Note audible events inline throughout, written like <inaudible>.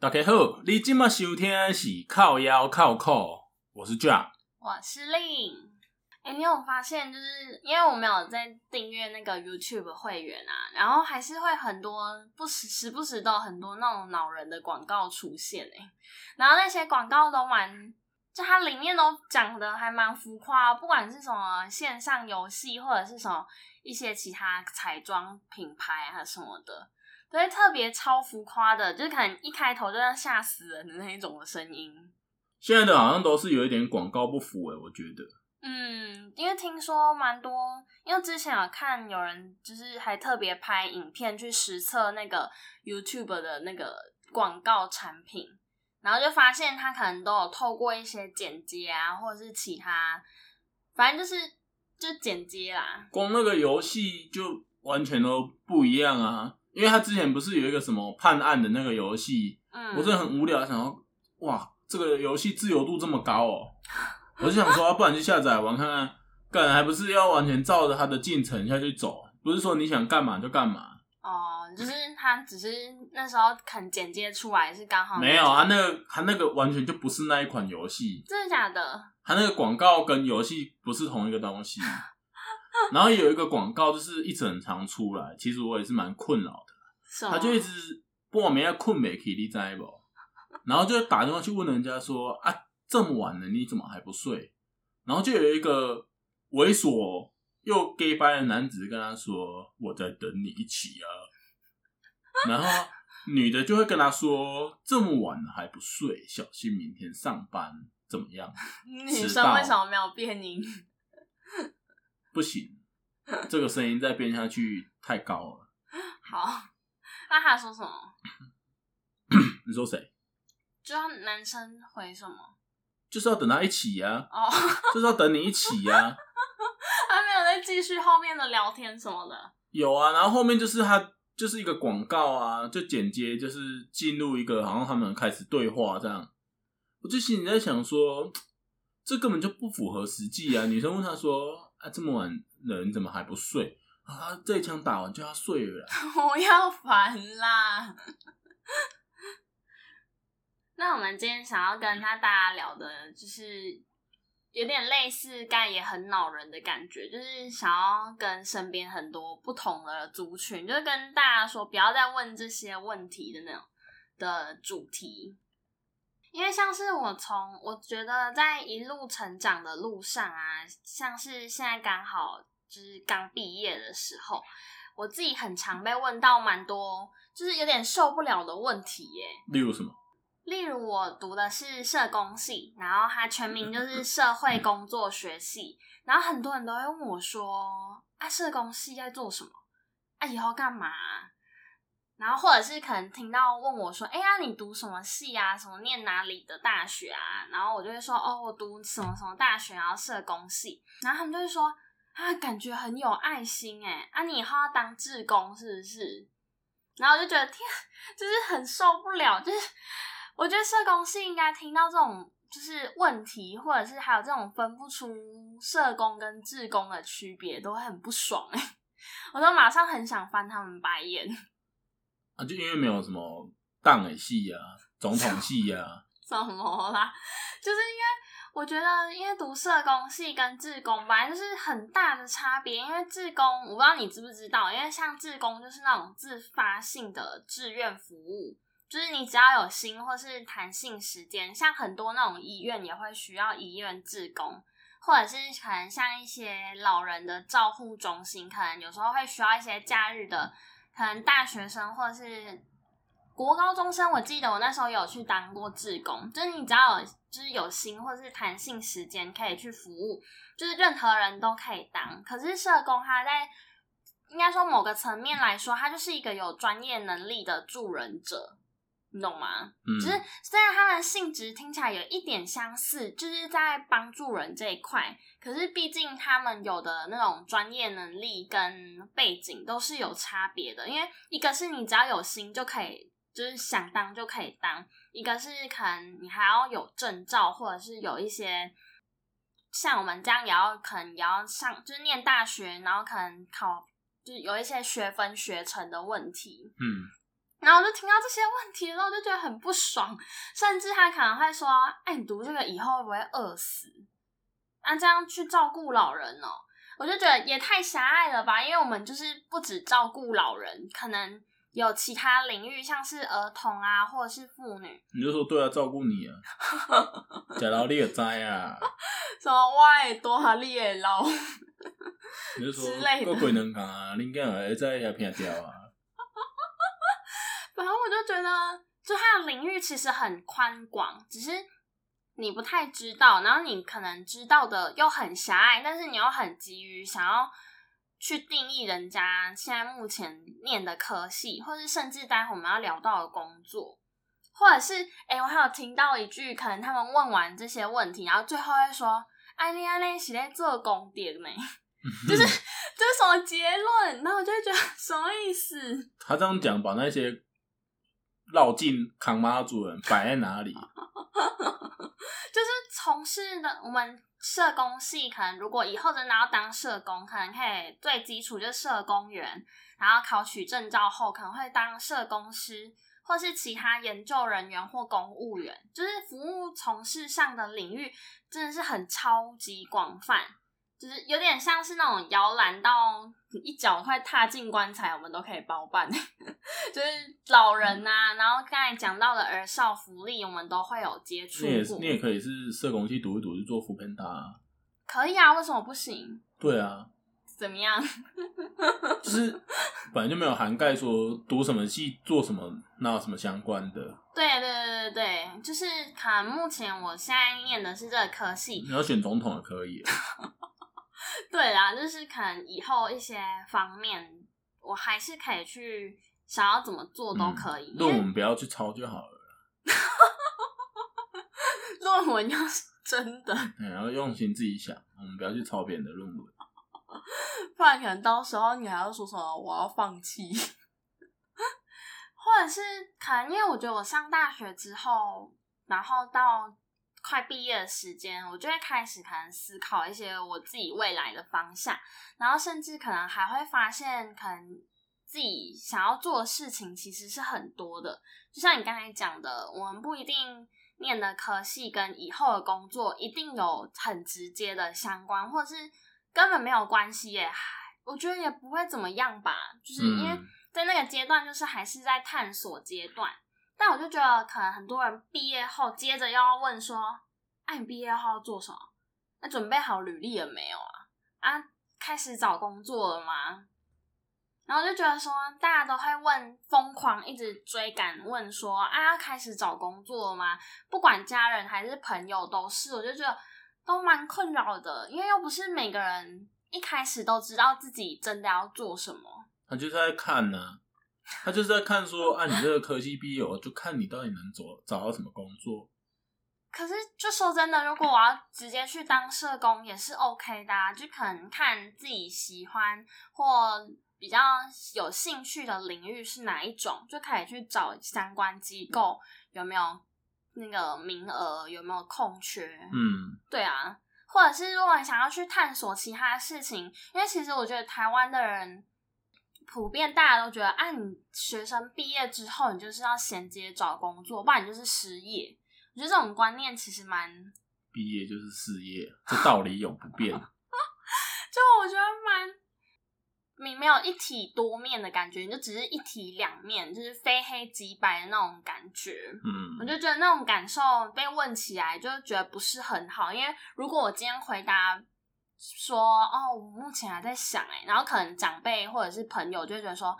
大家好，你今麦收听的是靠腰靠靠，我是 Jack，我是 Lin。哎、欸，你有发现，就是因为我没有在订阅那个 YouTube 会员啊，然后还是会很多不时时不时都很多那种恼人的广告出现哎、然后那些广告都蛮，就它里面都讲的还蛮浮夸，不管是什么线上游戏或者是什么一些其他彩妆品牌啊什么的。都会，特别超浮夸的，就是可能一开头就要吓死人的那一种的声音。现在的好像都是有一点广告不符诶，我觉得。嗯，因为听说蛮多，因为之前有看有人就是还特别拍影片去实测那个 YouTube 的那个广告产品，然后就发现他可能都有透过一些剪接啊，或者是其他，反正就是就剪接啦。光那个游戏就完全都不一样啊。因为他之前不是有一个什么判案的那个游戏，嗯，我真的很无聊，想说哇，这个游戏自由度这么高哦，<laughs> 我就想说，不然就下载玩看看，干还不是要完全照着他的进程下去走，不是说你想干嘛就干嘛。哦，就是他只是那时候肯剪接出来是刚好。没有啊，那个他那个完全就不是那一款游戏，真的假的？他那个广告跟游戏不是同一个东西。<laughs> 然后有一个广告就是一直很常出来，其实我也是蛮困扰的。他就一直不我没要困没体力在不，然后就打电话去问人家说啊，这么晚了你怎么还不睡？然后就有一个猥琐又 gay 白的男子跟他说，我在等你一起啊。然后女的就会跟他说，这么晚了还不睡，小心明天上班怎么样？女生为什么没有变音？<laughs> 不行，这个声音再变下去太高了。<laughs> 好，那他说什么？<clears throat> 你说谁？就要男生回什么？就是要等他一起呀、啊。哦，<laughs> 就是要等你一起呀、啊。<laughs> 他没有再继续后面的聊天什么的。有啊，然后后面就是他就是一个广告啊，就剪接，就是进入一个好像他们开始对话这样。我就心里在想说，这根本就不符合实际啊。女生问他说。啊，这么晚人怎么还不睡啊？这一枪打完就要睡了。<laughs> 我要烦啦。那我们今天想要跟他大家聊的，就是有点类似，但也很恼人的感觉，就是想要跟身边很多不同的族群，就是跟大家说，不要再问这些问题的那种的主题。因为像是我从我觉得在一路成长的路上啊，像是现在刚好就是刚毕业的时候，我自己很常被问到蛮多，就是有点受不了的问题耶。例如什么？例如我读的是社工系，然后它全名就是社会工作学系，然后很多人都会问我说：“啊，社工系在做什么？啊，以后干嘛？”然后或者是可能听到问我说：“哎呀，你读什么系啊？什么念哪里的大学啊？”然后我就会说：“哦，我读什么什么大学，然后社工系。”然后他们就会说：“啊，感觉很有爱心哎，啊，你以后要当志工是不是？”然后我就觉得天，就是很受不了，就是我觉得社工系应该听到这种就是问题，或者是还有这种分不出社工跟志工的区别，都会很不爽哎，<laughs> 我都马上很想翻他们白眼。<laughs> 啊，就因为没有什么党委系呀、总统系呀、啊，<laughs> 什么啦？就是因为我觉得，因为读社工系跟志工本来就是很大的差别。因为志工，我不知道你知不知道，因为像志工就是那种自发性的志愿服务，就是你只要有心或是弹性时间，像很多那种医院也会需要医院志工，或者是可能像一些老人的照护中心，可能有时候会需要一些假日的。可能大学生或者是国高中生，我记得我那时候有去当过志工，就是你只要有就是有心或是弹性时间可以去服务，就是任何人都可以当。可是社工他在应该说某个层面来说，他就是一个有专业能力的助人者。你懂吗？嗯，就是虽然他的性质听起来有一点相似，就是在帮助人这一块，可是毕竟他们有的那种专业能力跟背景都是有差别的。因为一个是你只要有心就可以，就是想当就可以当，一个是可能你还要有证照，或者是有一些像我们这样也要可能也要上，就是念大学，然后可能考，就是有一些学分学成的问题。嗯。然后我就听到这些问题，然后我就觉得很不爽，甚至他可能会说：“哎，你读这个以后会不会饿死？啊，这样去照顾老人哦？”我就觉得也太狭隘了吧，因为我们就是不止照顾老人，可能有其他领域，像是儿童啊，或者是妇女。你就说对啊，照顾你啊，假老你也知啊，<laughs> 什么我会多哈你也老，你就说过鬼能干啊，你干会在遐偏掉啊？反正我就觉得，就它的领域其实很宽广，只是你不太知道，然后你可能知道的又很狭隘，但是你又很急于想要去定义人家现在目前念的科系，或是甚至待会我们要聊到的工作，或者是哎、欸，我还有听到一句，可能他们问完这些问题，然后最后会说：“哎，你安尼是在做功点呢？”就是这、就是什么结论？然后我就会觉得什么意思？他这样讲，把那些。绕进扛妈祖人摆在哪里？<laughs> 就是从事的我们社工系，可能如果以后真的要当社工，可能可以最基础就是社工员，然后考取证照后，可能会当社工师，或是其他研究人员或公务员，就是服务从事上的领域真的是很超级广泛。就是有点像是那种摇篮到一脚快踏进棺材，我们都可以包办。<laughs> 就是老人啊，然后刚才讲到的儿少福利，我们都会有接触。你也你也可以是社工去读一读，去做 foodpanda。可以啊，为什么不行？对啊。怎么样？<laughs> 就是本来就没有涵盖说读什么系做什么，那有什么相关的？对对对对对，就是可能目前我现在念的是这个科系。你要选总统也可以。<laughs> <laughs> 对啦，就是可能以后一些方面，我还是可以去想要怎么做都可以。论、嗯、文不要去抄就好了。<laughs> 论文要是 <laughs> 真的，然后用心自己想，我们不要去抄别人的论文，不然可能到时候你还要说什么我要放弃，或者是可能因为我觉得我上大学之后，然后到。快毕业的时间，我就会开始可能思考一些我自己未来的方向，然后甚至可能还会发现，可能自己想要做的事情其实是很多的。就像你刚才讲的，我们不一定念的科系跟以后的工作一定有很直接的相关，或者是根本没有关系耶。我觉得也不会怎么样吧，就是因为在那个阶段，就是还是在探索阶段。但我就觉得，可能很多人毕业后接着又要问说：“哎、你毕业后要做什么？那准备好履历了没有啊？啊，开始找工作了吗？”然后就觉得说，大家都会问，疯狂一直追赶问说：“啊，要开始找工作了吗？”不管家人还是朋友都是，我就觉得都蛮困扰的，因为又不是每个人一开始都知道自己真的要做什么。他就是在看呢、<laughs> 他就是在看说，啊，你这个科技毕业，就看你到底能找找到什么工作。可是，就说真的，如果我要直接去当社工，也是 OK 的啊，就可能看自己喜欢或比较有兴趣的领域是哪一种，就可以去找相关机构有没有那个名额，有没有空缺。嗯，对啊，或者是如果你想要去探索其他事情，因为其实我觉得台湾的人。普遍大家都觉得，啊，你学生毕业之后，你就是要衔接找工作，不然你就是失业。我觉得这种观念其实蛮……毕业就是失业，这道理永不变。<laughs> 就我觉得蛮，你没有一体多面的感觉，你就只是一体两面，就是非黑即白的那种感觉。嗯，我就觉得那种感受被问起来，就觉得不是很好。因为如果我今天回答。说哦，我目前还在想哎，然后可能长辈或者是朋友就会觉得说，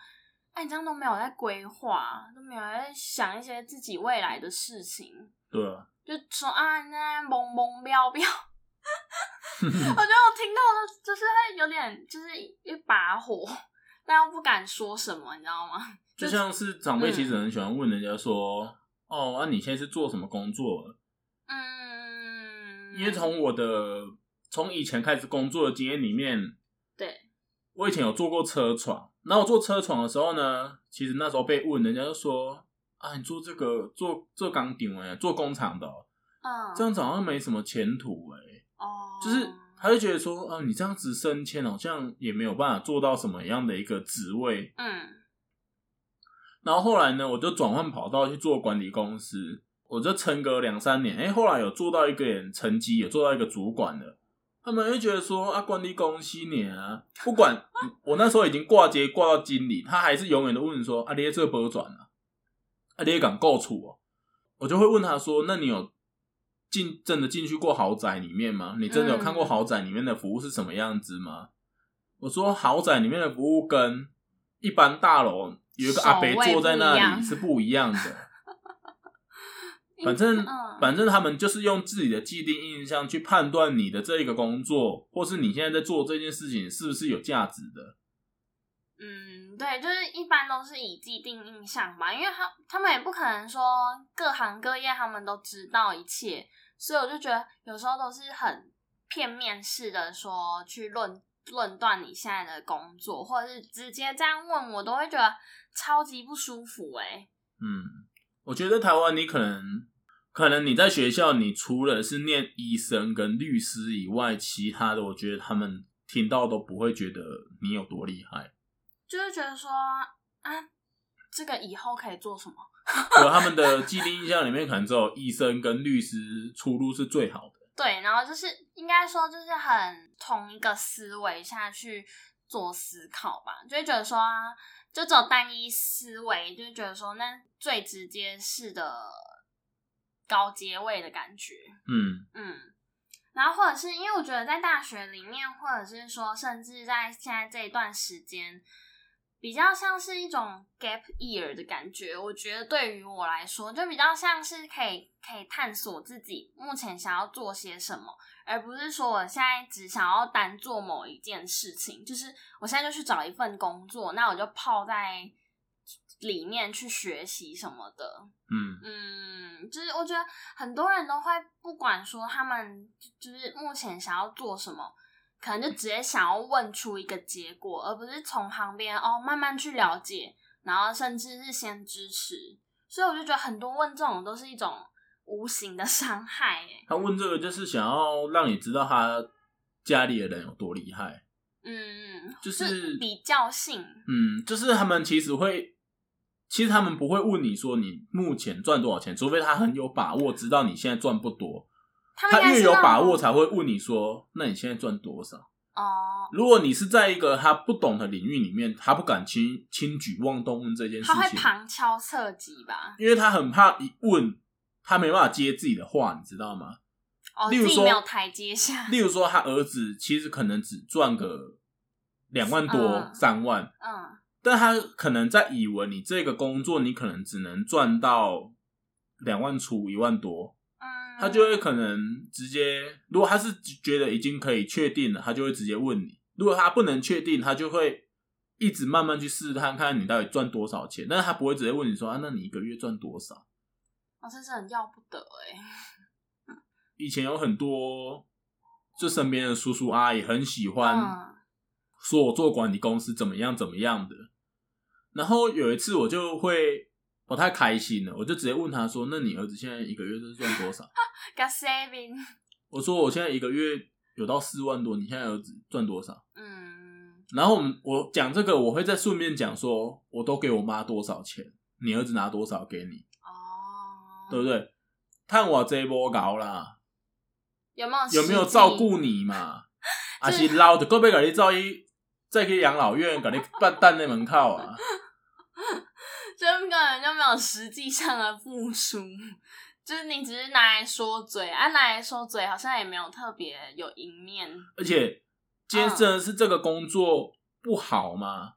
哎，你这样都没有在规划，都没有在想一些自己未来的事情。对啊，就说啊，你在懵懵飙飙。<laughs> 我觉得我听到的就是会有点，就是一把火，但又不敢说什么，你知道吗？就，就像是长辈其实很喜欢问人家说，嗯、哦，那、啊、你现在是做什么工作？嗯，因为从我的。从以前开始工作的经验里面，对，我以前有做过车床。然后我做车床的时候呢，其实那时候被问，人家就说：“啊，你做这个做做钢钉哎，做工厂的、喔，嗯，这样子好像没什么前途哎、欸。哦，就是他就觉得说，啊，你这样子升迁好像也没有办法做到什么样的一个职位。嗯。然后后来呢，我就转换跑道去做管理公司，我就撑个两三年，哎、欸，后来有做到一个人成绩，有做到一个主管了。他们会觉得说啊，管理恭喜你啊，不管我那时候已经挂阶挂到经理，他还是永远都问说啊，你这波转啊，啊，你也敢够处哦？我就会问他说，那你有进真的进去过豪宅里面吗？你真的有看过豪宅里面的服务是什么样子吗？嗯、我说豪宅里面的服务跟一般大楼有一个阿伯坐在那里是不一样的。反正，反正他们就是用自己的既定印象去判断你的这一个工作，或是你现在在做这件事情是不是有价值的。嗯，对，就是一般都是以既定印象吧，因为他他们也不可能说各行各业他们都知道一切，所以我就觉得有时候都是很片面式的说去论论断你现在的工作，或者是直接这样问我，都会觉得超级不舒服哎、欸。嗯。我觉得台湾，你可能可能你在学校，你除了是念医生跟律师以外，其他的我觉得他们听到都不会觉得你有多厉害，就是觉得说啊，这个以后可以做什么？<laughs> 有他们的既定印象里面，可能只有医生跟律师出路是最好的。对，然后就是应该说，就是很同一个思维下去做思考吧，就会觉得说啊。就只有单一思维，就是觉得说那最直接式的高阶位的感觉，嗯。嗯，然后或者是因为我觉得在大学里面，或者是说甚至在现在这一段时间，比较像是一种 gap year 的感觉。我觉得对于我来说，就比较像是可以可以探索自己目前想要做些什么。而不是说我现在只想要单做某一件事情，就是我现在就去找一份工作，那我就泡在里面去学习什么的。嗯嗯，就是我觉得很多人都会不管说他们就是目前想要做什么，可能就直接想要问出一个结果，而不是从旁边哦慢慢去了解，然后甚至是先支持。所以我就觉得很多问这种都是一种。无形的伤害，他问这个就是想要让你知道他家里的人有多厉害。嗯，就是比较性。嗯，就是他们其实会，其实他们不会问你说你目前赚多少钱，除非他很有把握知道你现在赚不多。他越有把握才会问你说，那你现在赚多少？哦，如果你是在一个他不懂的领域里面，他不敢轻轻举妄动问这件事情，他会旁敲侧击吧？因为他很怕一问。他没办法接自己的话，你知道吗？哦，例如说，没有台阶下。例如说，他儿子其实可能只赚个两万多、三万，嗯，但他可能在以为你这个工作，你可能只能赚到两万出一万多，嗯，他就会可能直接，如果他是觉得已经可以确定了，他就会直接问你；如果他不能确定，他就会一直慢慢去试探，看看你到底赚多少钱，但是他不会直接问你说啊，那你一个月赚多少？我真是很要不得哎、欸！以前有很多，就身边的叔叔阿姨很喜欢说我做管理公司怎么样怎么样的。然后有一次我就会不太开心了，我就直接问他说：“那你儿子现在一个月是赚多少？” <laughs> Got saving。我说：“我现在一个月有到四万多，你现在儿子赚多少？”嗯。然后我们我讲这个，我会再顺便讲说，我都给我妈多少钱，你儿子拿多少给你。哦对不对？看我这波搞啦，有没有有没有照顾你嘛？<laughs> 还是老的够不给你照一再去养老院给你办办那门靠啊？就根本就没有实际上的付出，<laughs> 就是你只是拿来说嘴，啊，拿来说嘴，好像也没有特别有赢面。而且，今天真的是这个工作不好吗？啊、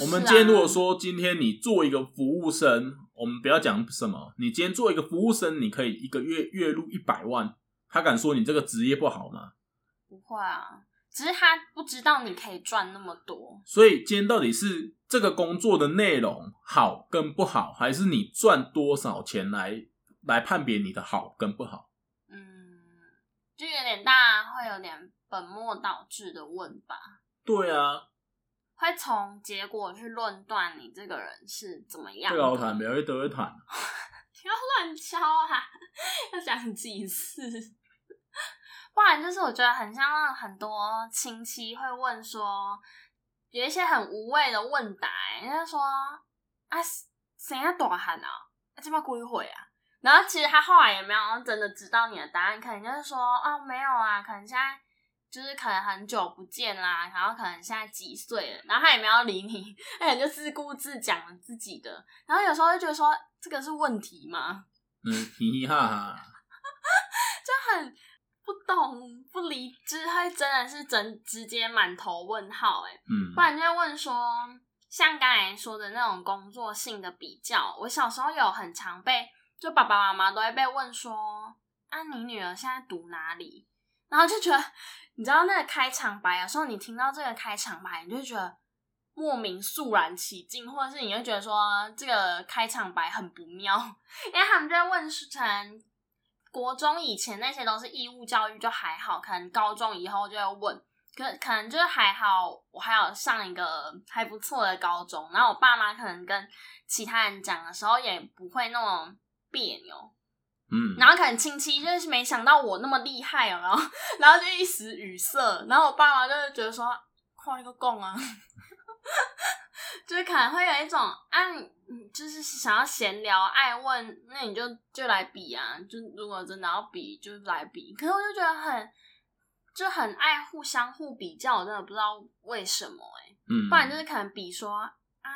我们今天如果说今天你做一个服务生。我们不要讲什么，你今天做一个服务生，你可以一个月月入一百万，他敢说你这个职业不好吗？不会啊，只是他不知道你可以赚那么多。所以今天到底是这个工作的内容好跟不好，还是你赚多少钱来来判别你的好跟不好？嗯，就有点大，会有点本末倒置的问吧？对啊，会从结果去论断你这个人是怎么样。这个好谈，不要一堆会谈。<laughs> 不要乱敲啊！<laughs> 要讲几次？不然就是我觉得很像很多亲戚会问说，有一些很无谓的问答，人家说啊，谁要大汉啊？啊，这么归回啊？然后其实他后来也没有真的知道你的答案，可能就是说啊，没有啊，可能现在。就是可能很久不见啦，然后可能现在几岁了，然后他也没有理你，他可能就自顾自讲了自己的，然后有时候就觉得说这个是问题吗？嗯，嘻嘻哈哈，<laughs> 就很不懂不理智，他真的是真直接满头问号哎，嗯，不然就会问说，像刚才说的那种工作性的比较，我小时候有很常被，就爸爸妈妈都会被问说，啊，你女儿现在读哪里？然后就觉得。你知道那个开场白，有时候你听到这个开场白，你就觉得莫名肃然起敬，或者是你会觉得说这个开场白很不妙，<laughs> 因为他们就会问成国中以前那些都是义务教育就还好，可能高中以后就要问，可可能就是还好，我还有上一个还不错的高中，然后我爸妈可能跟其他人讲的时候也不会那么别扭。嗯，然后可能亲戚就是没想到我那么厉害哦，然后然后就一时语塞，然后我爸妈就会觉得说，换一个供啊，<laughs> 就是可能会有一种按、啊，就是想要闲聊爱问，那你就就来比啊，就如果真的要比就来比，可是我就觉得很就很爱互相互比较，我真的不知道为什么哎、欸，嗯，不然就是可能比说啊，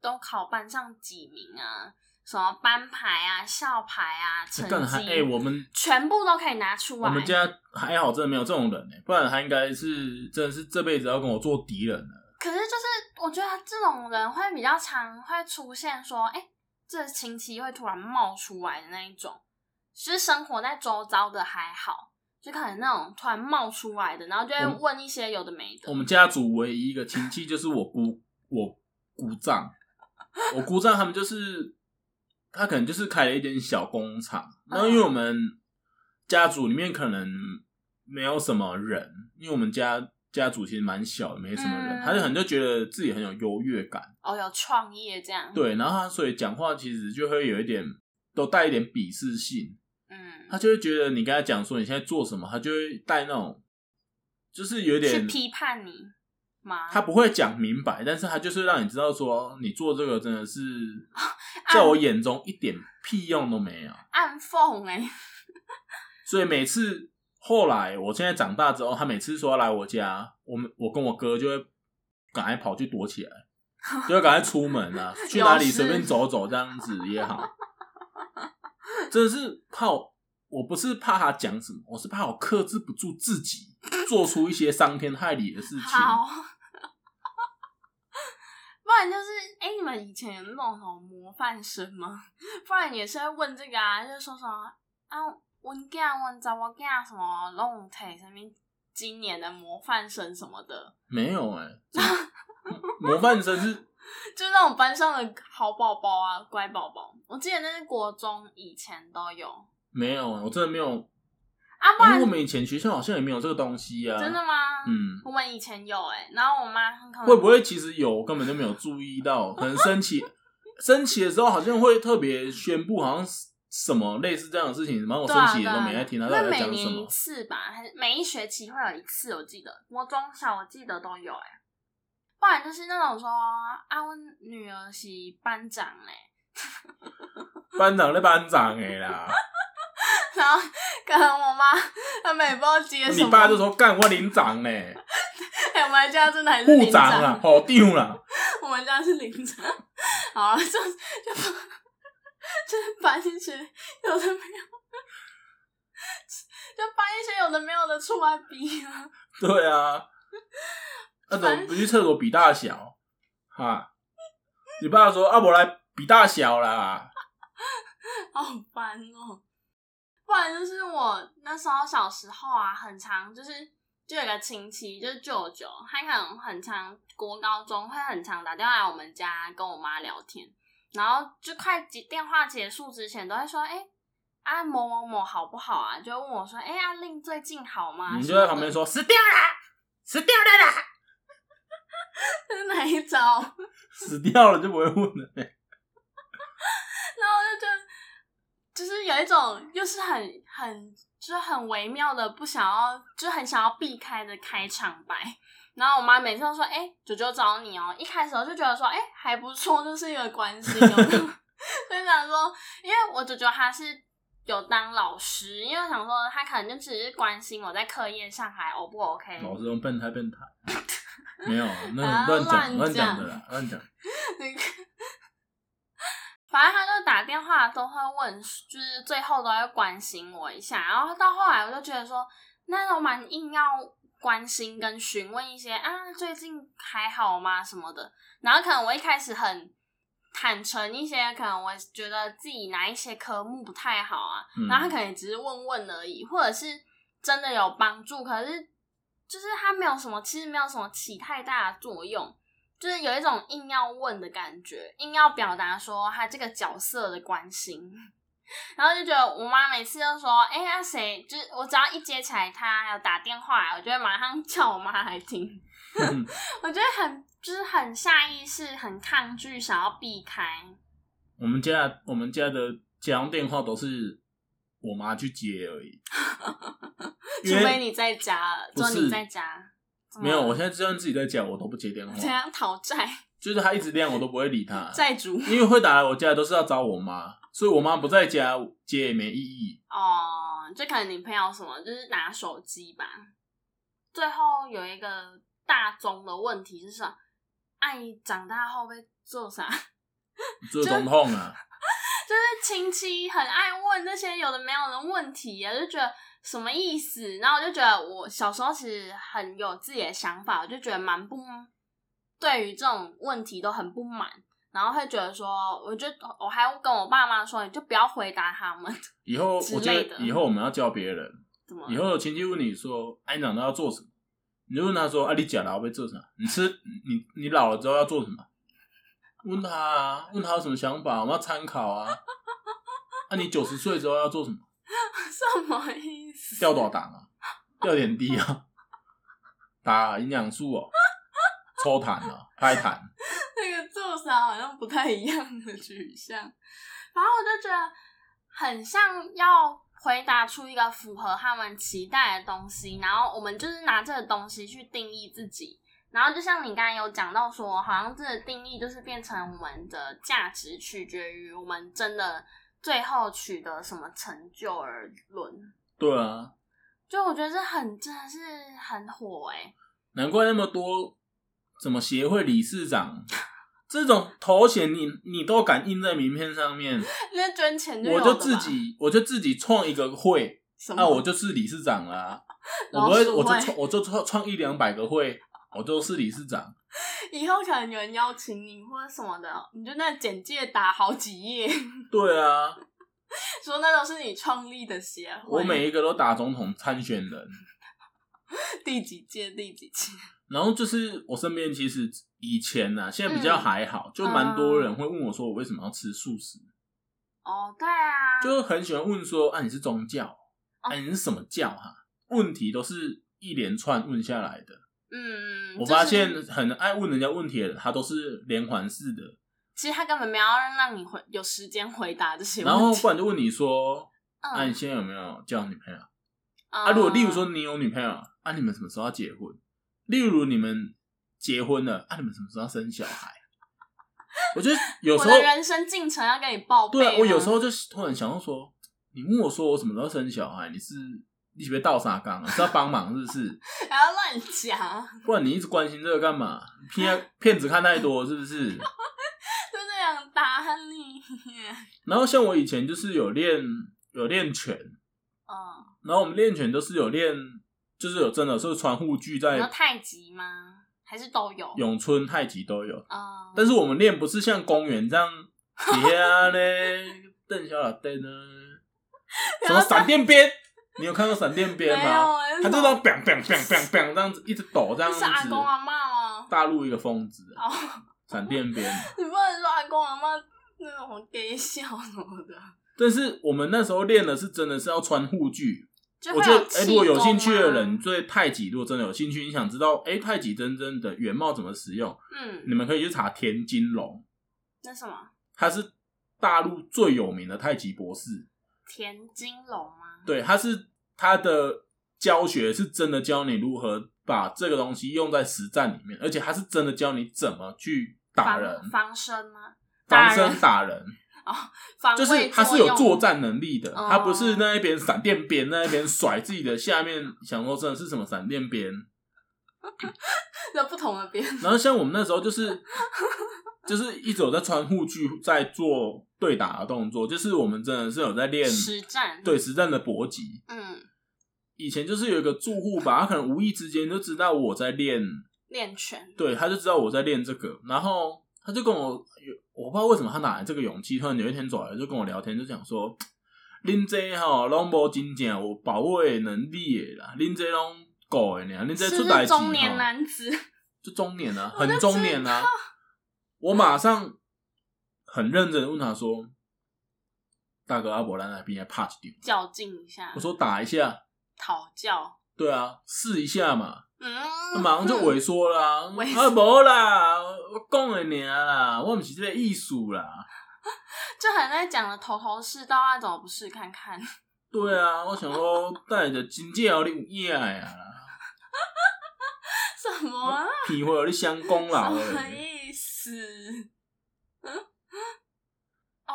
都考班上几名啊。什么班牌啊、校牌啊、成绩，哎、欸，我们全部都可以拿出来。我们家还好，真的没有这种人呢，不然他应该是真的是这辈子要跟我做敌人了。可是就是我觉得这种人会比较常会出现，说，哎、欸，这亲戚会突然冒出来的那一种。其实生活在周遭的还好，就可能那种突然冒出来的，然后就会问一些有的没的。我，我们家族唯一一个亲戚就是我姑，我姑丈，我姑丈他们就是。他可能就是开了一点小工厂，然后因为我们家族里面可能没有什么人，因为我们家家族其实蛮小的，没什么人，嗯、他就很就觉得自己很有优越感。哦，有创业这样。对，然后他所以讲话其实就会有一点，都带一点鄙视性。嗯，他就会觉得你跟他讲说你现在做什么，他就会带那种，就是有点去批判你。他不会讲明白，但是他就是让你知道说，你做这个真的是 <laughs> 在我眼中一点屁用都没有，暗讽哎。<laughs> 所以每次后来，我现在长大之后，他每次说要来我家，我们我跟我哥就会赶快跑去躲起来，<laughs> 就会赶快出门啊，<laughs> 去哪里随便走走这样子也好。真的是怕我，我不是怕他讲什么，我是怕我克制不住自己，做出一些伤天害理的事情。<laughs> 不然就是，哎、欸，你们以前有那种什么模范生吗？不然也是在问这个啊，就是说什么啊，我囝问查某囝什么拢提什么今年的模范生什么的，<laughs> 没有哎、欸，<laughs> 模范生是就是那种班上的好宝宝啊，乖宝宝。我记得那是国中以前都有，没有，我真的没有。啊，不然，我们以前学校好像也没有这个东西啊。真的吗？嗯，我们以前有哎、欸，然后我妈会不会其实有，根本就没有注意到？可能升旗 <laughs> 升旗的时候好像会特别宣布，好像什么类似这样的事情。什么我升旗的时候没在听，他到底在讲什么？每年一次吧，还是每一学期会有一次？我记得，我中小我记得都有哎、欸。不然就是那种说啊，我女儿是班长哎、欸，<laughs> <laughs> 班长的班长哎啦。然后可能我妈她们也不知道接什么，你爸就说干我领长呢。哎，<laughs> 我们家真的还是领长啊，好丢啦。我们家是领长，好了，就就 <laughs> 就是搬一些有的没有，就搬一些有的没有的出来比啊。<laughs> 对啊，那怎么不去厕所比大小？哈，你爸说啊，我来比大小啦。<laughs> 好烦哦。不然就是我那时候小时候啊，很常就是就有个亲戚，就是舅舅，他可能很常国高中会很常打电话来我们家跟我妈聊天，然后就快结电话结束之前都会说，哎、欸，啊某某某好不好啊？就问我说，哎、欸，阿令最近好吗？你就在旁边说死掉了，死掉了啦！这是哪一招？死掉了就不会问了。<laughs> 然后我就觉得，就是有一种，又是很很，就是很微妙的，不想要，就很想要避开的开场白。然后我妈每次都说：“哎、欸，舅舅找你哦。”一开始我就觉得说：“哎、欸，还不错，就是一个关心。” <laughs> 所以想说，因为我舅舅他是有当老师，因为我想说他可能就只是关心我在课业上还 O 不 OK。老师用变态变态，<laughs> 没有，那乱讲乱讲的啦，乱讲。<laughs> 反正他就打电话都会问，就是最后都会关心我一下。然后到后来我就觉得说，那种蛮硬要关心跟询问一些啊，最近还好吗什么的。然后可能我一开始很坦诚一些，可能我觉得自己哪一些科目不太好啊，嗯、然后他可能也只是问问而已，或者是真的有帮助，可是就是他没有什么，其实没有什么起太大的作用。就是有一种硬要问的感觉，硬要表达说他这个角色的关心，然后就觉得我妈每次都说：“哎、欸，那谁？”就是我只要一接起来，他要打电话，我就会马上叫我妈来听。<laughs> 我觉得很就是很下意识，很抗拒，想要避开。我们家我们家的家用电话都是我妈去接而已，<laughs> 除非你在家，说你在家。没有，我现在就算自己在家，我都不接电话。怎样讨债？就是他一直亮，我都不会理他。债主，因为会打来我家都是要找我妈，所以我妈不在家接也没意义。哦，就可能你朋友什么，就是拿手机吧。最后有一个大宗的问题是什么？爱长大后会做啥？做总统啊？<laughs> 就是亲戚很爱问那些有的没有的问题啊，就觉得。什么意思？然后我就觉得我小时候其实很有自己的想法，我就觉得蛮不，对于这种问题都很不满，然后会觉得说，我就我还跟我爸妈说，你就不要回答他们。以后 <laughs> 我觉得以后我们要教别人，以后有亲戚问你说，哎，你长大要做什么？你就问他说，啊，你假老会做什么？你吃你你老了之后要做什么？问他啊，问他有什么想法，我们要参考啊。啊，你九十岁之后要做什么？<laughs> 什么意思？掉多少档啊？掉点滴啊？打营养素哦？抽痰啊？拍痰？那个做啥好像不太一样的取向。然后我就觉得很像要回答出一个符合他们期待的东西，然后我们就是拿这个东西去定义自己。然后就像你刚才有讲到说，好像这个定义就是变成我们的价值取决于我们真的。最后取得什么成就而论？对啊，就我觉得这很真的是很火哎，难怪那么多什么协会理事长这种头衔，你你都敢印在名片上面？<laughs> 那捐钱就我就自己我就自己创一个会，那我就是理事长啦。<laughs> 我不会，我就创我就创创一两百个会，我都是理事长。<laughs> 以后可能有人邀请你或者什么的，你就那简介打好几页。对啊，说那都是你创立的协会。我每一个都打总统参选人，第几届第几届。<laughs> 然后就是我身边其实以前呢、啊，现在比较还好，嗯、就蛮多人会问我说我为什么要吃素食。哦，对啊，就很喜欢问说啊，你是宗教？啊，你是什么教？哈，问题都是一连串问下来的。嗯，我发现很爱问人家问题的人，他都是连环式的。其实他根本没有让让你回有时间回答这些问题。然后不然就问你说：“ <laughs> 嗯、啊，你现在有没有交女朋友？”嗯、啊，如果例如说你有女朋友，啊，你们什么时候要结婚？例如你们结婚了，啊，你们什么时候要生小孩？<laughs> 我觉得有时候人生进程要跟你报备。对啊，我有时候就突然想到说，你问我说我什么时候生小孩，你是？你是不是倒沙缸？是要帮忙是不是？<laughs> 还要乱讲？不然你一直关心这个干嘛？骗骗子看太多是不是？就这样打你。<laughs> 然后像我以前就是有练有练拳，嗯，然后我们练拳都是有练，就是有真的是穿护具在。有太极吗？还是都有？咏春、太极都有。嗯，但是我们练不是像公园这样，天嘞，瞪小老瞪呢，<laughs> 什么闪电鞭？你有看过闪电鞭吗？他就这样 bang bang bang bang bang 这样子一直抖这样子。是阿公阿嬷吗？大陆一个疯子。哦。闪电鞭。<laughs> 你不能说阿公阿妈那种给笑什么的。但是我们那时候练的是真的是要穿护具，我觉得，哎、欸，如果有兴趣的人对太极如果真的有兴趣，你想知道，哎、欸，太极真正的原貌怎么使用？嗯，你们可以去查田金龙。那什么？他是大陆最有名的太极博士。田金龙吗？对，他是他的教学是真的教你如何把这个东西用在实战里面，而且他是真的教你怎么去打人。防身吗？防身打人。哦，防就是他是有作战能力的，他不是那一边闪电鞭，那一边甩自己的下面，想说真的是什么闪电鞭，<laughs> 那不同的鞭。然后像我们那时候就是。就是一直有在穿护具，在做对打的动作。就是我们真的是有在练实战，对实战的搏击。嗯，以前就是有一个住户吧，他可能无意之间就知道我在练练拳，对，他就知道我在练这个，然后他就跟我，我不知道为什么他哪来这个勇气，突然有一天走来就跟我聊天，就讲说：“恁这吼拢无真正有把握的能力的啦，恁这拢狗的呢，恁这出代志中年男子，就中年啊，<laughs> 很中年啊。”我马上很认真的问他说：“大哥阿伯来那边来拍一点，较劲一下。”我说：“打一下，讨教。”对啊，试一下嘛。嗯，马上就萎缩了啊！无啦，我讲的尔啦，我唔是这个艺术啦。就很在讲的头头是道啊，怎么不试看看？对啊，我想说带着金戒有你有影呀。<laughs> 什么啊？皮会有你相公啦？是，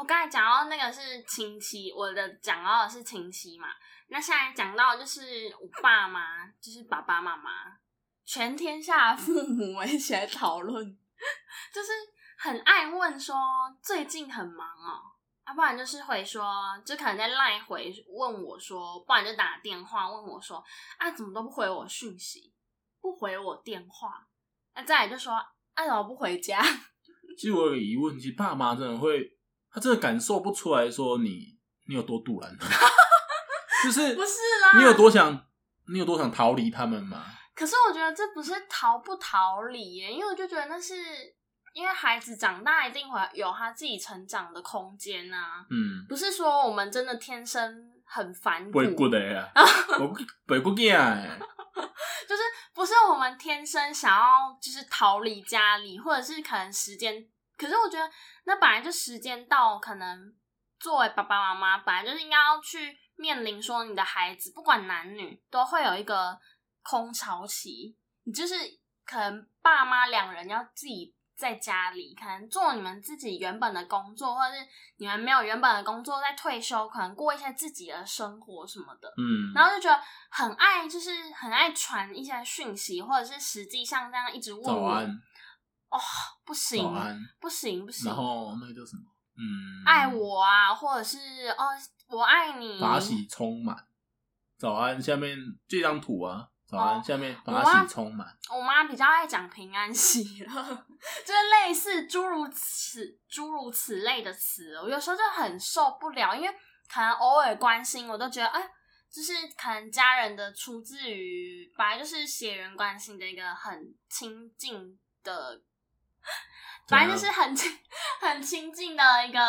我刚才讲到那个是亲戚，我的讲到的是亲戚嘛。那现在讲到就是我爸妈，就是爸爸妈妈，全天下的父母一起来讨论，<laughs> 就是很爱问说最近很忙哦，啊，不然就是会说，就可能在赖回问我说，不然就打电话问我说，啊，怎么都不回我讯息，不回我电话，那再来就说。为什么不回家？<laughs> 其实我有疑问，其实爸妈真的会，他真的感受不出来说你你有多赌烂，就是不是啦？你有多想，你有多想逃离他们吗？可是我觉得这不是逃不逃离耶，因为我就觉得那是因为孩子长大一定会有他自己成长的空间啊。嗯，不是说我们真的天生很反骨 <laughs> 的呀，背骨囝哎。就是不是我们天生想要就是逃离家里，或者是可能时间，可是我觉得那本来就时间到，可能作为爸爸妈妈，本来就是应该要去面临说你的孩子不管男女都会有一个空巢期，你就是可能爸妈两人要自己。在家里可能做你们自己原本的工作，或者是你们没有原本的工作，在退休可能过一些自己的生活什么的，嗯，然后就觉得很爱，就是很爱传一些讯息，或者是实际上这样一直问我，哦，不行，早安，不行不行，然后那个叫什么？嗯，爱我啊，或者是哦，我爱你，法喜充满，早安，下面这张图啊。早安，哦、下面把它充满。我妈比较爱讲平安喜乐，就是类似诸如此诸如此类的词，我有时候就很受不了，因为可能偶尔关心，我都觉得哎，就是可能家人的出自于本来就是血缘关系的一个很亲近的，反正就是很亲 <laughs> 很亲近的一个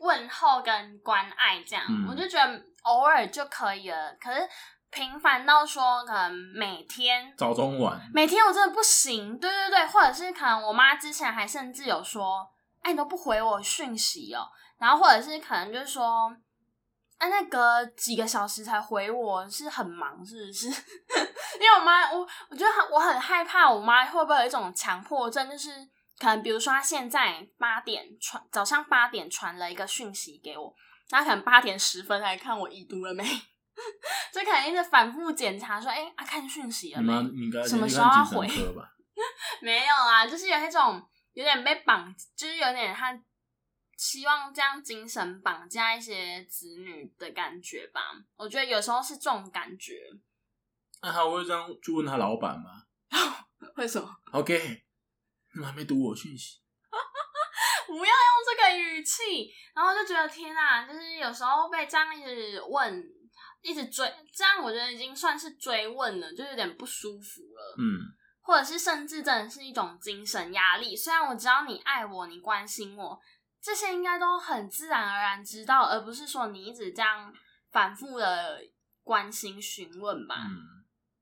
问候跟关爱，这样、嗯、我就觉得偶尔就可以了，可是。频繁到说可能每天早中晚，每天我真的不行。对对对，或者是可能我妈之前还甚至有说，哎，你都不回我讯息哦。然后或者是可能就是说，哎，那隔几个小时才回我，是很忙是不是？<laughs> 因为我妈，我我觉得我很害怕，我妈会不会有一种强迫症，就是可能比如说他现在八点传，早上八点传了一个讯息给我，他可能八点十分来看我已读了没。<laughs> 就可能一直反复检查，说：“哎、欸，啊，看讯息了没？什么时候要回？” <laughs> 没有啊，就是有一种有点被绑，就是有点他希望这样精神绑架一些子女的感觉吧。我觉得有时候是这种感觉。那他会这样去问他老板吗？<laughs> 为什么？OK，你还没读我讯息？<laughs> 不要用这个语气，然后就觉得天啊，就是有时候被这样一直问。一直追，这样我觉得已经算是追问了，就有点不舒服了。嗯，或者是甚至真的是一种精神压力。虽然我知道你爱我，你关心我，这些应该都很自然而然知道，而不是说你一直这样反复的关心询问吧。嗯，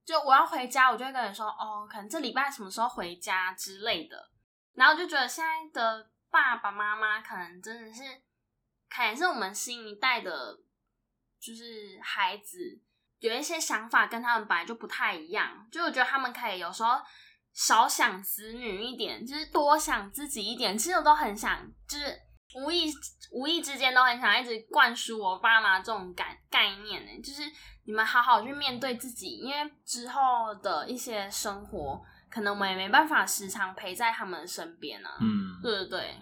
就我要回家，我就会跟人说，哦，可能这礼拜什么时候回家之类的。然后就觉得现在的爸爸妈妈可能真的是，可能是我们新一代的，就是孩子有一些想法跟他们本来就不太一样。就我觉得他们可以有时候少想子女一点，就是多想自己一点。其实我都很想，就是无意无意之间都很想一直灌输我爸妈这种感概念呢，就是你们好好去面对自己，因为之后的一些生活。可能我们也没办法时常陪在他们身边啊。嗯，对对对。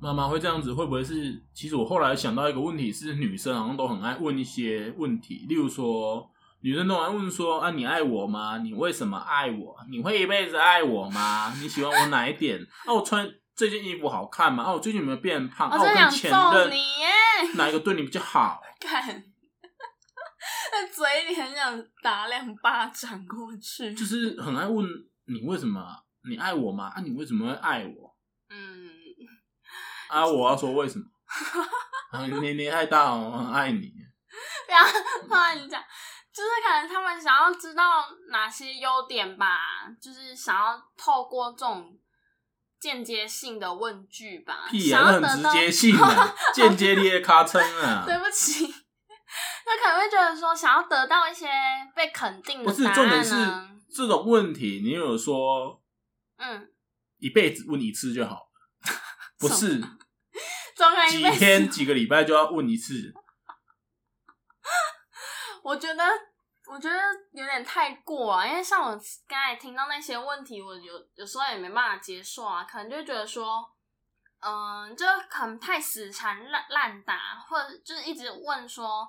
妈妈会这样子，会不会是？其实我后来想到一个问题是，女生好像都很爱问一些问题，例如说，女生都爱问说：“啊，你爱我吗？你为什么爱我？你会一辈子爱我吗？你喜欢我哪一点？啊，我穿这件衣服好看吗？啊，我最近有没有变胖？啊，我跟前任哪一个对你比较好？” <laughs> 看。在嘴里很想打两巴掌过去，就是很爱问你为什么你爱我吗？啊，你为什么会爱我？嗯，啊，我要说为什么？啊，年龄太大，我很爱你。不要话你讲，就是可能他们想要知道哪些优点吧，就是想要透过这种间接性的问句吧。屁啊，那很直接性啊，间接裂卡称啊。<laughs> 对不起。他可能会觉得说，想要得到一些被肯定的答案呢？不是，重点是这种问题，你有说，嗯，一辈子问一次就好了，<laughs> 不是，几天几个礼拜就要问一次。<laughs> 我觉得，我觉得有点太过啊，因为像我刚才听到那些问题，我有有时候也没办法接受啊，可能就会觉得说，嗯，就可能太死缠烂烂打，或者就是一直问说。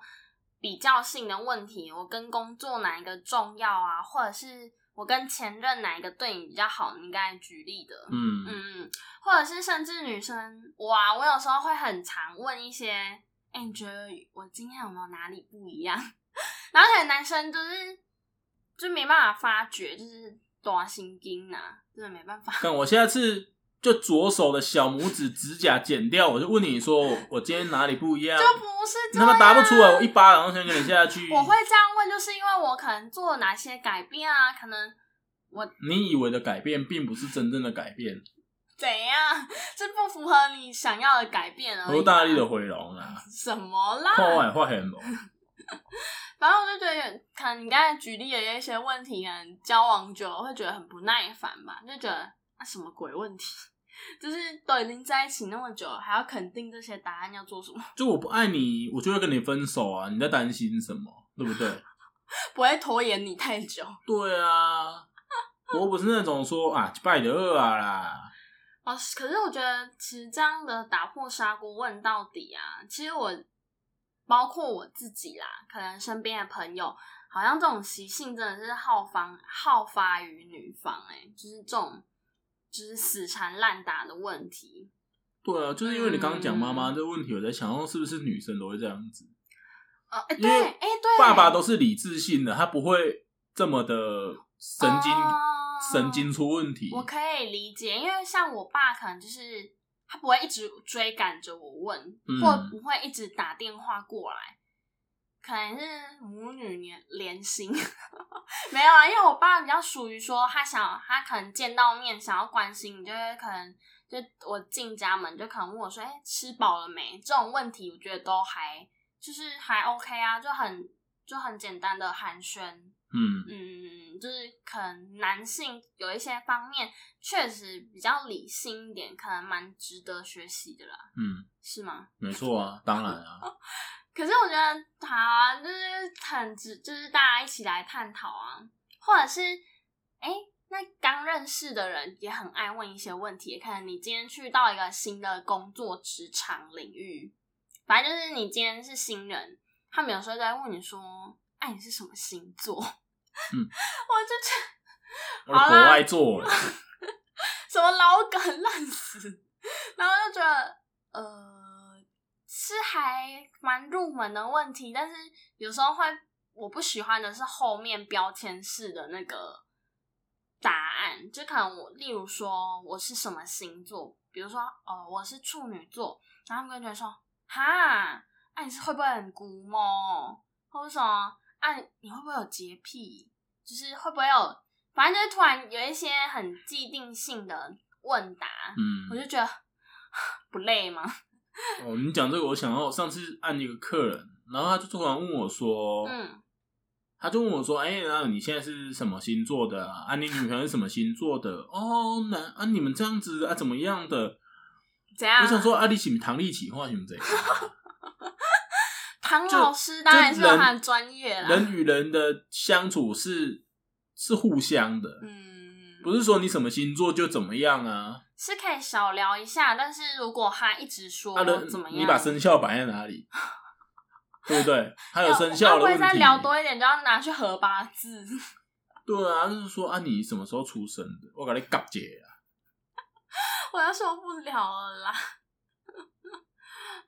比较性的问题，我跟工作哪一个重要啊？或者是我跟前任哪一个对你比较好？你应该举例的，嗯嗯，或者是甚至女生，我啊，我有时候会很常问一些，哎、欸，你觉得我今天有没有哪里不一样？<laughs> 然后可能男生就是就没办法发觉，就是多心经呐，真的没办法。但我下次。就左手的小拇指指甲剪掉，我就问你说，我今天哪里不一样？就不是这样，你他妈答不出来，我一巴掌先给你下去。我会这样问，就是因为我可能做了哪些改变啊？可能我你以为的改变，并不是真正的改变。怎样？<laughs> 这不符合你想要的改变啊？多大力的回笼啊？<laughs> 什么啦？破坏坏很 <laughs> 反正我就觉得，可能你刚才举例的一些问题，可能交往久了会觉得很不耐烦吧？就觉得啊，什么鬼问题？就是都已经在一起那么久了，还要肯定这些答案要做什么？<laughs> 就我不爱你，我就会跟你分手啊！你在担心什么？对不对？<laughs> 不会拖延你太久。<laughs> 对啊，我不是那种说啊，拜的恶啊啦。哦，可是我觉得其实这样的打破砂锅问到底啊，其实我包括我自己啦，可能身边的朋友，好像这种习性真的是好方好发于女方，欸，诶就是这种。就是死缠烂打的问题。对啊，就是因为你刚刚讲妈妈这个问题，我在想，说是不是女生都会这样子？啊，哎，对，哎，对，爸爸都是理智性的，他不会这么的神经神经出问题。我可以理解，因为像我爸，可能就是他不会一直追赶着我问，或不会一直打电话过来。可能是母女连连心，没有啊，因为我爸比较属于说，他想他可能见到面想要关心你，就会可能就我进家门就可能问我说，哎、欸，吃饱了没？这种问题我觉得都还就是还 OK 啊，就很就很简单的寒暄，嗯嗯，就是可能男性有一些方面确实比较理性一点，可能蛮值得学习的啦，嗯，是吗？没错啊，当然啊。<laughs> 可是我觉得好啊，就是很直，就是大家一起来探讨啊，或者是，哎、欸，那刚认识的人也很爱问一些问题。可能你今天去到一个新的工作职场领域，反正就是你今天是新人，他们有时候在问你说，哎、啊，你是什么星座？嗯，<laughs> 我就觉得，我是国外座，什么老梗烂死，然后就觉得，呃。是还蛮入门的问题，但是有时候会我不喜欢的是后面标签式的那个答案，就可能我例如说我是什么星座，比如说哦我是处女座，然后他们就觉得说哈，那、啊、你是会不会很龟毛？或者说啊，你会不会有洁癖？就是会不会有，反正就是突然有一些很既定性的问答，嗯，我就觉得 <laughs> 不累吗？<laughs> 哦，你讲这个，我想到我上次按一个客人，然后他就突然问我说，嗯，他就问我说，哎、欸，那你现在是什么星座的啊？啊，你女朋友是什么星座的？<laughs> 哦，那啊，你们这样子啊，怎么样的？怎样？我想说，啊，你请唐立奇话什么这样？<laughs> 唐老师当然是有他的专业了。人与人的相处是是互相的，嗯，不是说你什么星座就怎么样啊。是可以少聊一下，但是如果他一直说怎么样，你把生肖摆在哪里，<laughs> 对不对？还有生肖的问题，再聊多一点，就要拿去合八字。对啊，就是说啊，你什么时候出生的？我给你搞解啊！<laughs> 我要受不了了啦！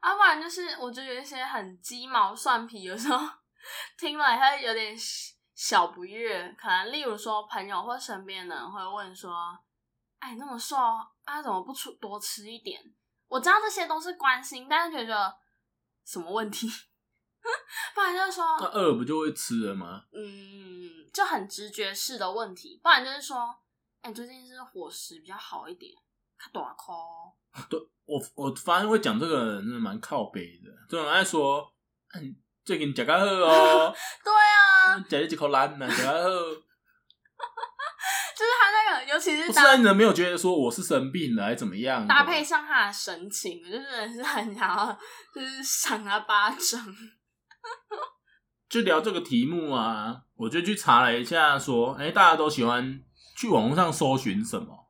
要、啊、不然就是，我觉得有一些很鸡毛蒜皮，有时候 <laughs> 听了他有点小不悦。可能例如说，朋友或身边的人会问说：“哎，那么瘦啊，怎么不出多吃一点？”我知道这些都是关心，但是觉得什么问题？<laughs> 不然就是说，他饿不就会吃了吗？嗯，就很直觉式的问题。不然就是说，哎，最近是伙食比较好一点，卡大颗。对，我我发现会讲这个人真的蛮靠北的，就很爱说，嗯，最近吃较好哦。<laughs> 对啊，吃了一口烂呢，吃较好。<laughs> 就是他那个，尤其是不然人没有觉得说我是生病了还是怎么样，搭配上他的神情，就是是很想要，就是赏他巴掌。<laughs> 就聊这个题目啊，我就去查了一下，说，哎、欸，大家都喜欢去网络上搜寻什么？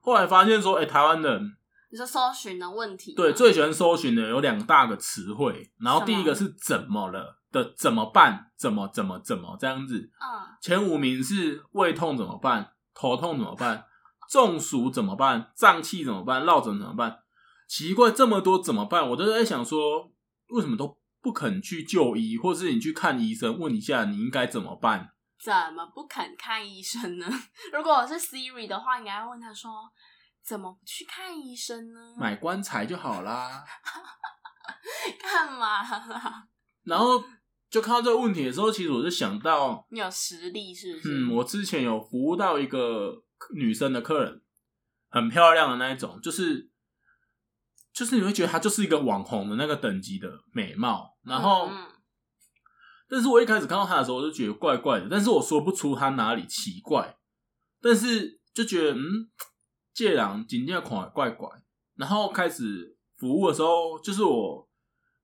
后来发现说，哎、欸，台湾人。你说搜寻的问题？对，最喜欢搜寻的有两大个词汇，然后第一个是怎么了的，怎么办？怎么怎么怎么这样子？嗯，前五名是胃痛怎么办？头痛怎么办？中暑怎么办？胀气怎么办？落枕怎么办？奇怪，这么多怎么办？我都在想说，为什么都不肯去就医，或是你去看医生，问一下你应该怎么办？怎么不肯看医生呢？<laughs> 如果我是 Siri 的话，应该会问他说。怎么不去看医生呢？买棺材就好啦。<laughs> 干嘛啦？<laughs> 然后就看到这个问题的时候，其实我就想到，你有实力是不是？嗯，我之前有服务到一个女生的客人，很漂亮的那一种，就是就是你会觉得她就是一个网红的那个等级的美貌。然后，但是我一开始看到她的时候，我就觉得怪怪的，但是我说不出她哪里奇怪，但是就觉得嗯。借狼今天看怪怪，然后开始服务的时候，就是我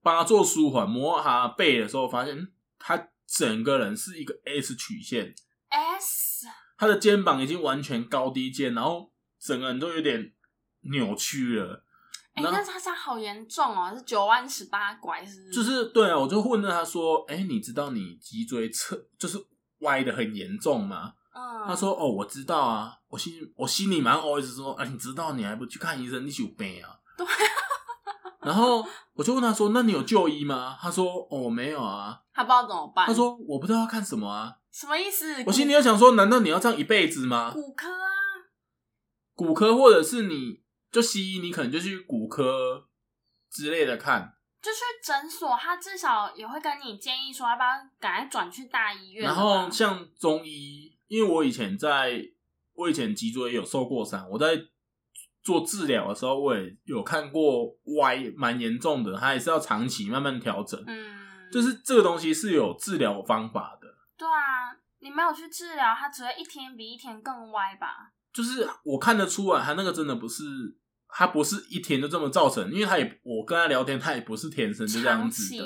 帮他做舒缓，摸他背的时候，发现他整个人是一个 S 曲线，S，他的肩膀已经完全高低肩，然后整个人都有点扭曲了。哎、欸，但是他这样好严重哦，是九弯十八拐是不是？就是对啊，我就问了他说：“哎、欸，你知道你脊椎侧就是歪的很严重吗？”他说：“哦，我知道啊，我心我心里蛮 always 说，啊，你知道你还不去看医生，你是有病啊？”对。然后我就问他说：“那你有就医吗？”他说：“哦，没有啊。”他不知道怎么办。他说：“我不知道要看什么啊。”什么意思？我心里又想说：“难道你要这样一辈子吗？”骨科啊，骨科，或者是你就西医，你可能就去骨科之类的看。就去诊所，他至少也会跟你建议说，要不要赶快转去大医院。然后像中医。因为我以前在，我以前脊椎也有受过伤，我在做治疗的时候，我也有看过歪蛮严重的，他也是要长期慢慢调整。嗯，就是这个东西是有治疗方法的。对啊，你没有去治疗，他只会一天比一天更歪吧？就是我看得出来，他那个真的不是，他不是一天就这么造成，因为他也我跟他聊天，他也不是天生就这样子的，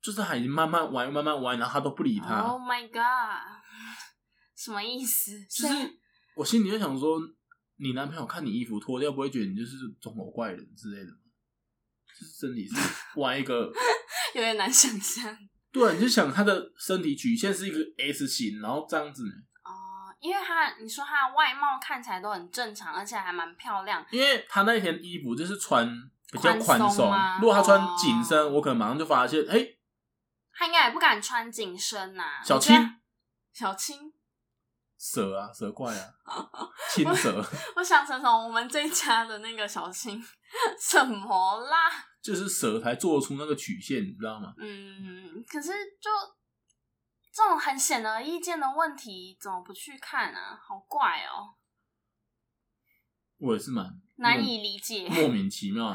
就是他已经慢慢歪，慢慢歪，然后他都不理他。Oh my god！什么意思？就是我心里就想说，你男朋友看你衣服脱掉，不会觉得你就是中国怪人之类的吗？就是身体是 <laughs> 歪一个，有点难想象。对，你就想他的身体曲线是一个 S 型，然后这样子呢？哦，因为他你说他的外貌看起来都很正常，而且还蛮漂亮。因为他那天衣服就是穿比较宽松，如果他穿紧身，哦，我可能马上就发现，哎，欸，他应该也不敢穿紧身呐，啊。小青，小青。蛇啊，蛇怪啊，<laughs> 青蛇。我，<laughs> 我想成成我们这一家的那个小青，什么啦？就是蛇才做出那个曲线，你知道吗？嗯，可是就这种很显而易见的问题，怎么不去看啊？好怪哦。我也是蛮难以理解，莫名其妙。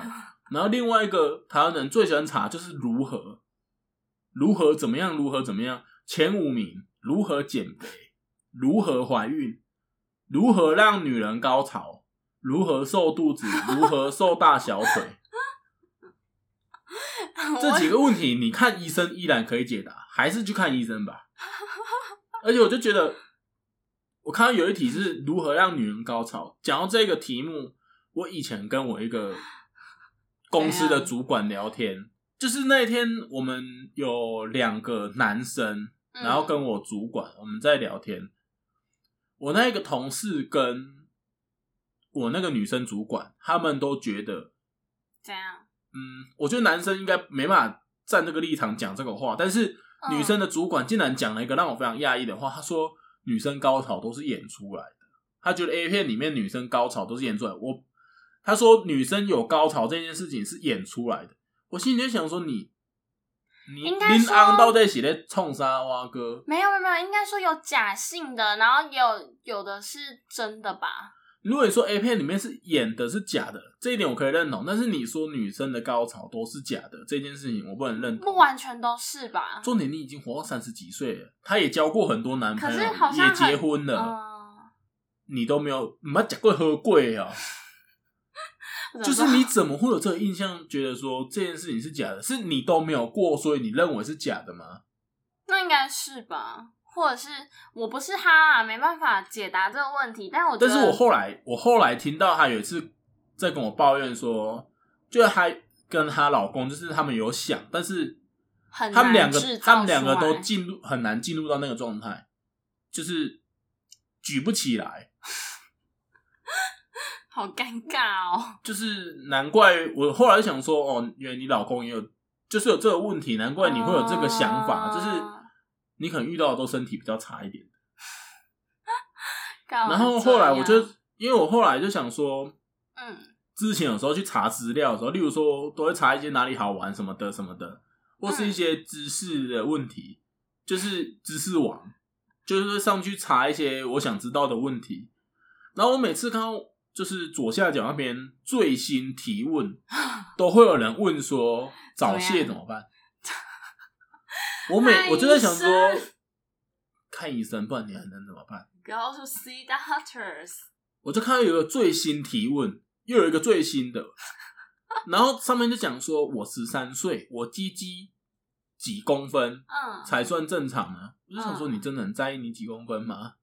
然后另外一个台湾人最喜欢查就是如何如何怎么样，如何怎么样。前五名：如何减肥，如何怀孕，如何让女人高潮，如何瘦肚子，如何瘦大小腿。<laughs> 这几个问题，你看医生依然可以解答，还是去看医生吧。而且我就觉得。我看到有一题是如何让女人高潮。讲到这个题目，我以前跟我一个公司的主管聊天，就是那天我们有两个男生，然后跟我主管我们在聊天。我那个同事跟我那个女生主管，他们都觉得这样。嗯，我觉得男生应该没办法站这个立场讲这个话，但是女生的主管竟然讲了一个让我非常讶异的话，他说。女生高潮都是演出来的，他觉得 A 片里面女生高潮都是演出来的。我他说女生有高潮这件事情是演出来的，我心里就想说你你林安到底是在冲啥哇哥？没有没有没有，应该说有假性的，然后有有的是真的吧。如果你说 A 片里面是演的是假的，这一点我可以认同。但是你说女生的高潮都是假的这件事情，我不能认同。不完全都是吧？重点你已经活到三十几岁了，他也交过很多男朋友，也结婚了，呃、你都没有，没讲过喝贵啊？<laughs> 就是你怎么会有这个印象，觉得说这件事情是假的？是你都没有过，所以你认为是假的吗？那应该是吧。或者是我不是他啊，没办法解答这个问题。但我，但是我后来我后来听到他有一次在跟我抱怨说，就是他跟她老公，就是他们有想，但是他们两个他们两个都进入很难进入到那个状态，就是举不起来，<laughs> 好尴尬哦。<laughs> 就是难怪我后来想说，哦，原来你老公也有，就是有这个问题，难怪你会有这个想法，就是。你可能遇到的都身体比较差一点，然后后来我就，因为我后来就想说，嗯，之前有时候去查资料的时候，例如说都会查一些哪里好玩什么的什么的，或是一些知识的问题，就是知识网，就是上去查一些我想知道的问题。然后我每次看到就是左下角那边最新提问，都会有人问说 <laughs> 早泄怎么办？<laughs> 我每我就在想说，看医生，不然你还能怎么办？Go to see doctors。我就看到有一个最新提问，又有一个最新的，然后上面就讲说，我十三岁，我鸡鸡几公分，嗯，才算正常呢？我就想说，你真的很在意你几公分吗？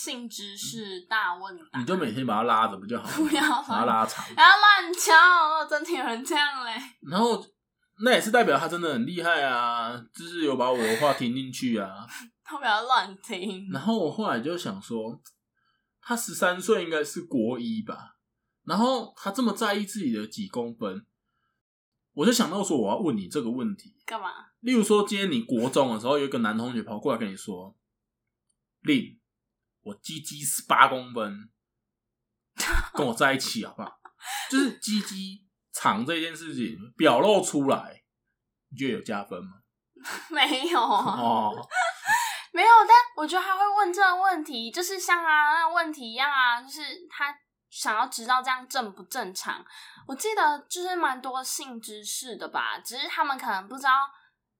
性知识大问答，你就每天把它拉着不就好了？不要把它拉长，不要乱敲，真的有人这样嘞。然后。那也是代表他真的很厉害啊，就是有把我的话听进去啊。<laughs> 他不要乱听。然后我后来就想说，他十三岁应该是国一吧，然后他这么在意自己的几公分，我就想到说，我要问你这个问题。干嘛？例如说，今天你国中的时候，有一个男同学跑过来跟你说：“令我鸡鸡十八公分，跟我在一起好不好？”就是鸡鸡。长这件事情表露出来，你觉得有加分吗？<laughs> 没有哦，<laughs> 没有。但我觉得他会问这个问题，就是像啊那个问题一样啊，就是他想要知道这样正不正常。我记得就是蛮多性知识的吧，只是他们可能不知道，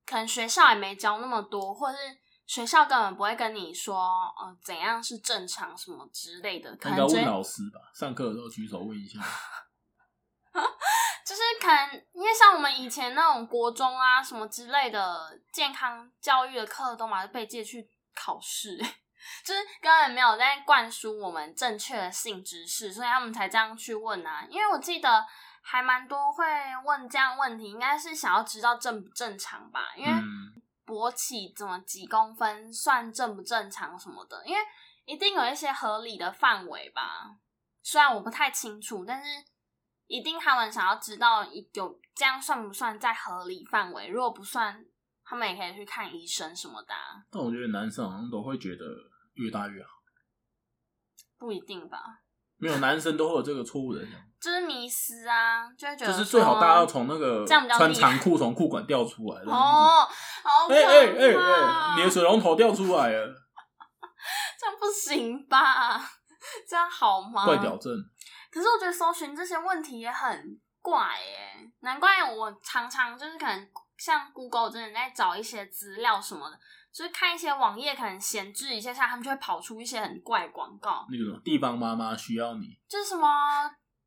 可能学校也没教那么多，或者是学校根本不会跟你说，呃，怎样是正常什么之类的。可能问老师吧，上课的时候举手问一下。<laughs> 就是可能，因为像我们以前那种国中啊什么之类的健康教育的课，都嘛是被借去考试，<laughs> 就是根本没有在灌输我们正确的性知识，所以他们才这样去问啊。因为我记得还蛮多会问这样问题，应该是想要知道正不正常吧？因为勃起怎么几公分算正不正常什么的，因为一定有一些合理的范围吧。虽然我不太清楚，但是。一定他们想要知道有这样算不算在合理范围？如果不算，他们也可以去看医生什么的啊。但我觉得男生好像都会觉得越大越好，不一定吧？没有，男生都会有这个错误的想法，就是迷失啊，就会觉得就是最好大家要从那个穿长裤从裤管掉出来 <laughs> 哦，好可怕！哎哎哎哎，你的水龙头掉出来了，<laughs> 这样不行吧？这样好吗？怪屌症。可是我觉得搜寻这些问题也很怪耶，难怪我常常就是可能像 Google 真的在找一些资料什么的。就是看一些网页，可能闲置一下下，他们就会跑出一些很怪广告。那个什么地方妈妈需要你，就是什么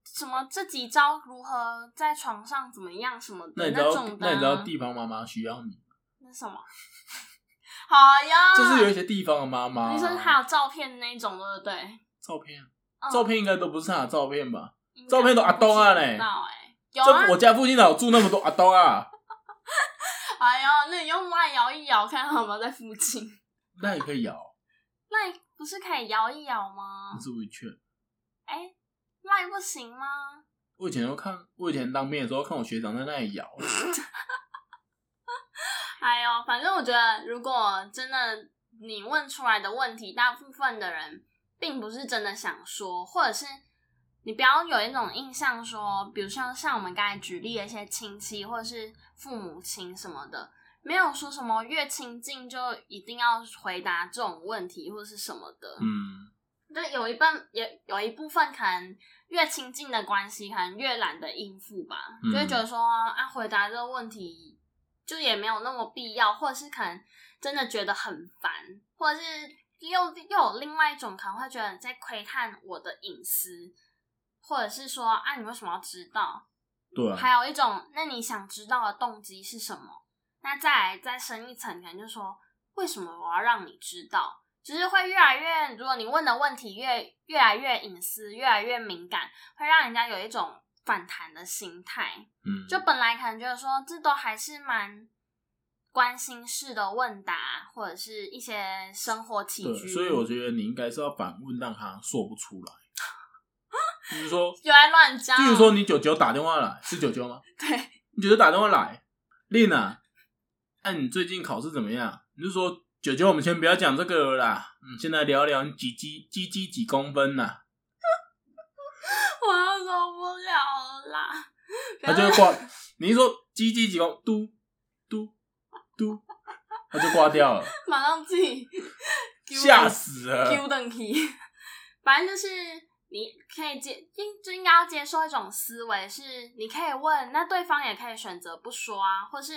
什么这几招如何在床上怎么样什么的那，你知道那种的。那你知道地方妈妈需要你？那什么？好呀，<laughs> 就是有一些地方的妈妈。你说还有照片那种，对不对？照片，照片应该都不是他的照片吧？照片都阿东啊嘞！有啊，我家附近哪有住那么多阿东啊？哎呀，那你用赖摇一摇，看看有没有在附近。那也可以摇。赖不是可以摇一摇吗？不是 WeChat。哎，赖不行吗？我以前都看，我以前当兵的时候看我学长在那里摇。<laughs> 哎呦，反正我觉得，如果真的你问出来的问题，大部分的人并不是真的想说，或者是。你不要有一种印象说，比如像像我们刚才举例的一些亲戚或者是父母亲什么的，没有说什么越亲近就一定要回答这种问题或者是什么的。嗯，对，有一半也有一部分可能越亲近的关系，可能越懒得应付吧，嗯、就会觉得说啊，回答这个问题就也没有那么必要，或者是可能真的觉得很烦，或者是又又有另外一种可能会觉得你在窥探我的隐私。或者是说啊，你为什么要知道？对啊。还有一种，那你想知道的动机是什么？那再来再深一层，可能就是说，为什么我要让你知道？就是会越来越，如果你问的问题越越来越隐私，越来越敏感，会让人家有一种反弹的心态。嗯。就本来可能觉得说，这都还是蛮关心式的问答，或者是一些生活起居。所以我觉得你应该是要反问，让他说不出来。比如说，又爱乱加。比如说，你九九打电话来，是九九吗？<laughs> 对，你九九打电话来，丽娜，哎，你最近考试怎么样？你就说，九九，我们先不要讲这个了啦，嗯，先来聊聊你几几几几几公分呐？我要受不了了啦！他就会挂，你一说几几几公，嘟嘟嘟，他就挂掉了，<laughs> 马上自己吓死了，Q 等级，反正就是。你可以接应就应该要接受一种思维，是你可以问，那对方也可以选择不说啊，或是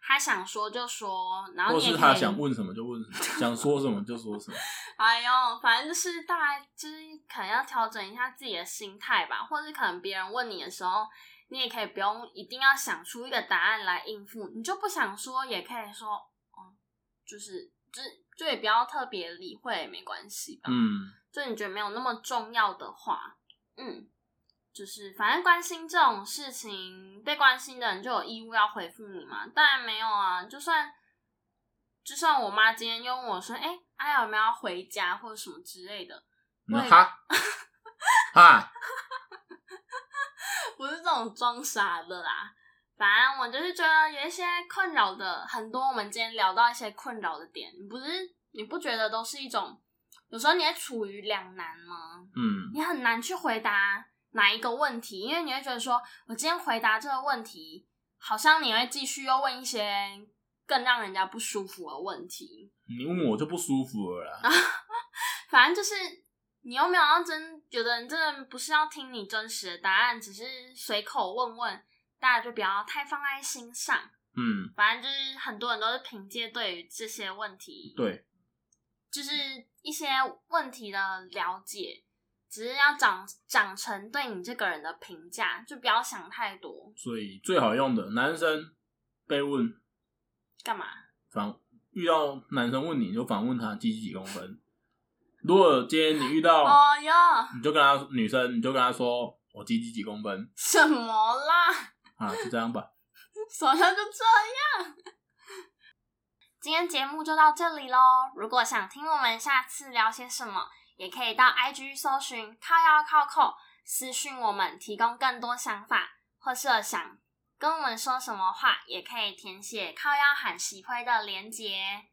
他想说就说，然后你也可以，或是他想问什么就问什么，想说什么就说什么。<laughs> 哎呦，反正就是大概就是可能要调整一下自己的心态吧，或是可能别人问你的时候，你也可以不用一定要想出一个答案来应付，你就不想说也可以说，嗯，就是就就也不要特别理会没关系吧，嗯。就你觉得没有那么重要的话，嗯，就是反正关心这种事情，被关心的人就有义务要回复你嘛。当然没有啊，就算就算我妈今天又问我说：“哎、欸，阿雅有没有要回家或者什么之类的？<laughs> ”哈哈，<laughs> 不是这种装傻的啦。反正我就是觉得有一些困扰的很多。我们今天聊到一些困扰的点，你不是你不觉得都是一种？有时候你会处于两难吗？嗯，你很难去回答哪一个问题，因为你会觉得说，我今天回答这个问题，好像你会继续又问一些更让人家不舒服的问题。你问我就不舒服了啦。<laughs> 反正就是你又没有要真，有的人真的不是要听你真实的答案，只是随口问问，大家就不要太放在心上。嗯，反正就是很多人都是凭借对于这些问题，对。就是一些问题的了解，只是要长长成对你这个人的评价，就不要想太多。所以最好用的男生被问干嘛？反遇到男生问你，你就反问他几几几公分。如果今天你遇到哦哟，你就跟他女生，你就跟他说我几几几公分。什么啦？啊，就这样吧。<laughs> 好像就这样。今天节目就到这里喽。如果想听我们下次聊些什么，也可以到 IG 搜寻靠腰靠扣私讯我们，提供更多想法，或是想跟我们说什么话，也可以填写靠腰喊喜欢的连结。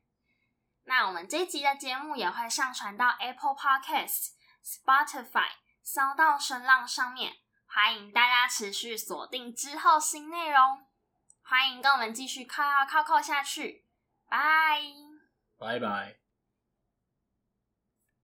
那我们这一集的节目也会上传到 Apple Podcast、Spotify、骚到声浪上面。欢迎大家持续锁定之后新内容，欢迎跟我们继续靠腰靠靠下去，拜拜拜。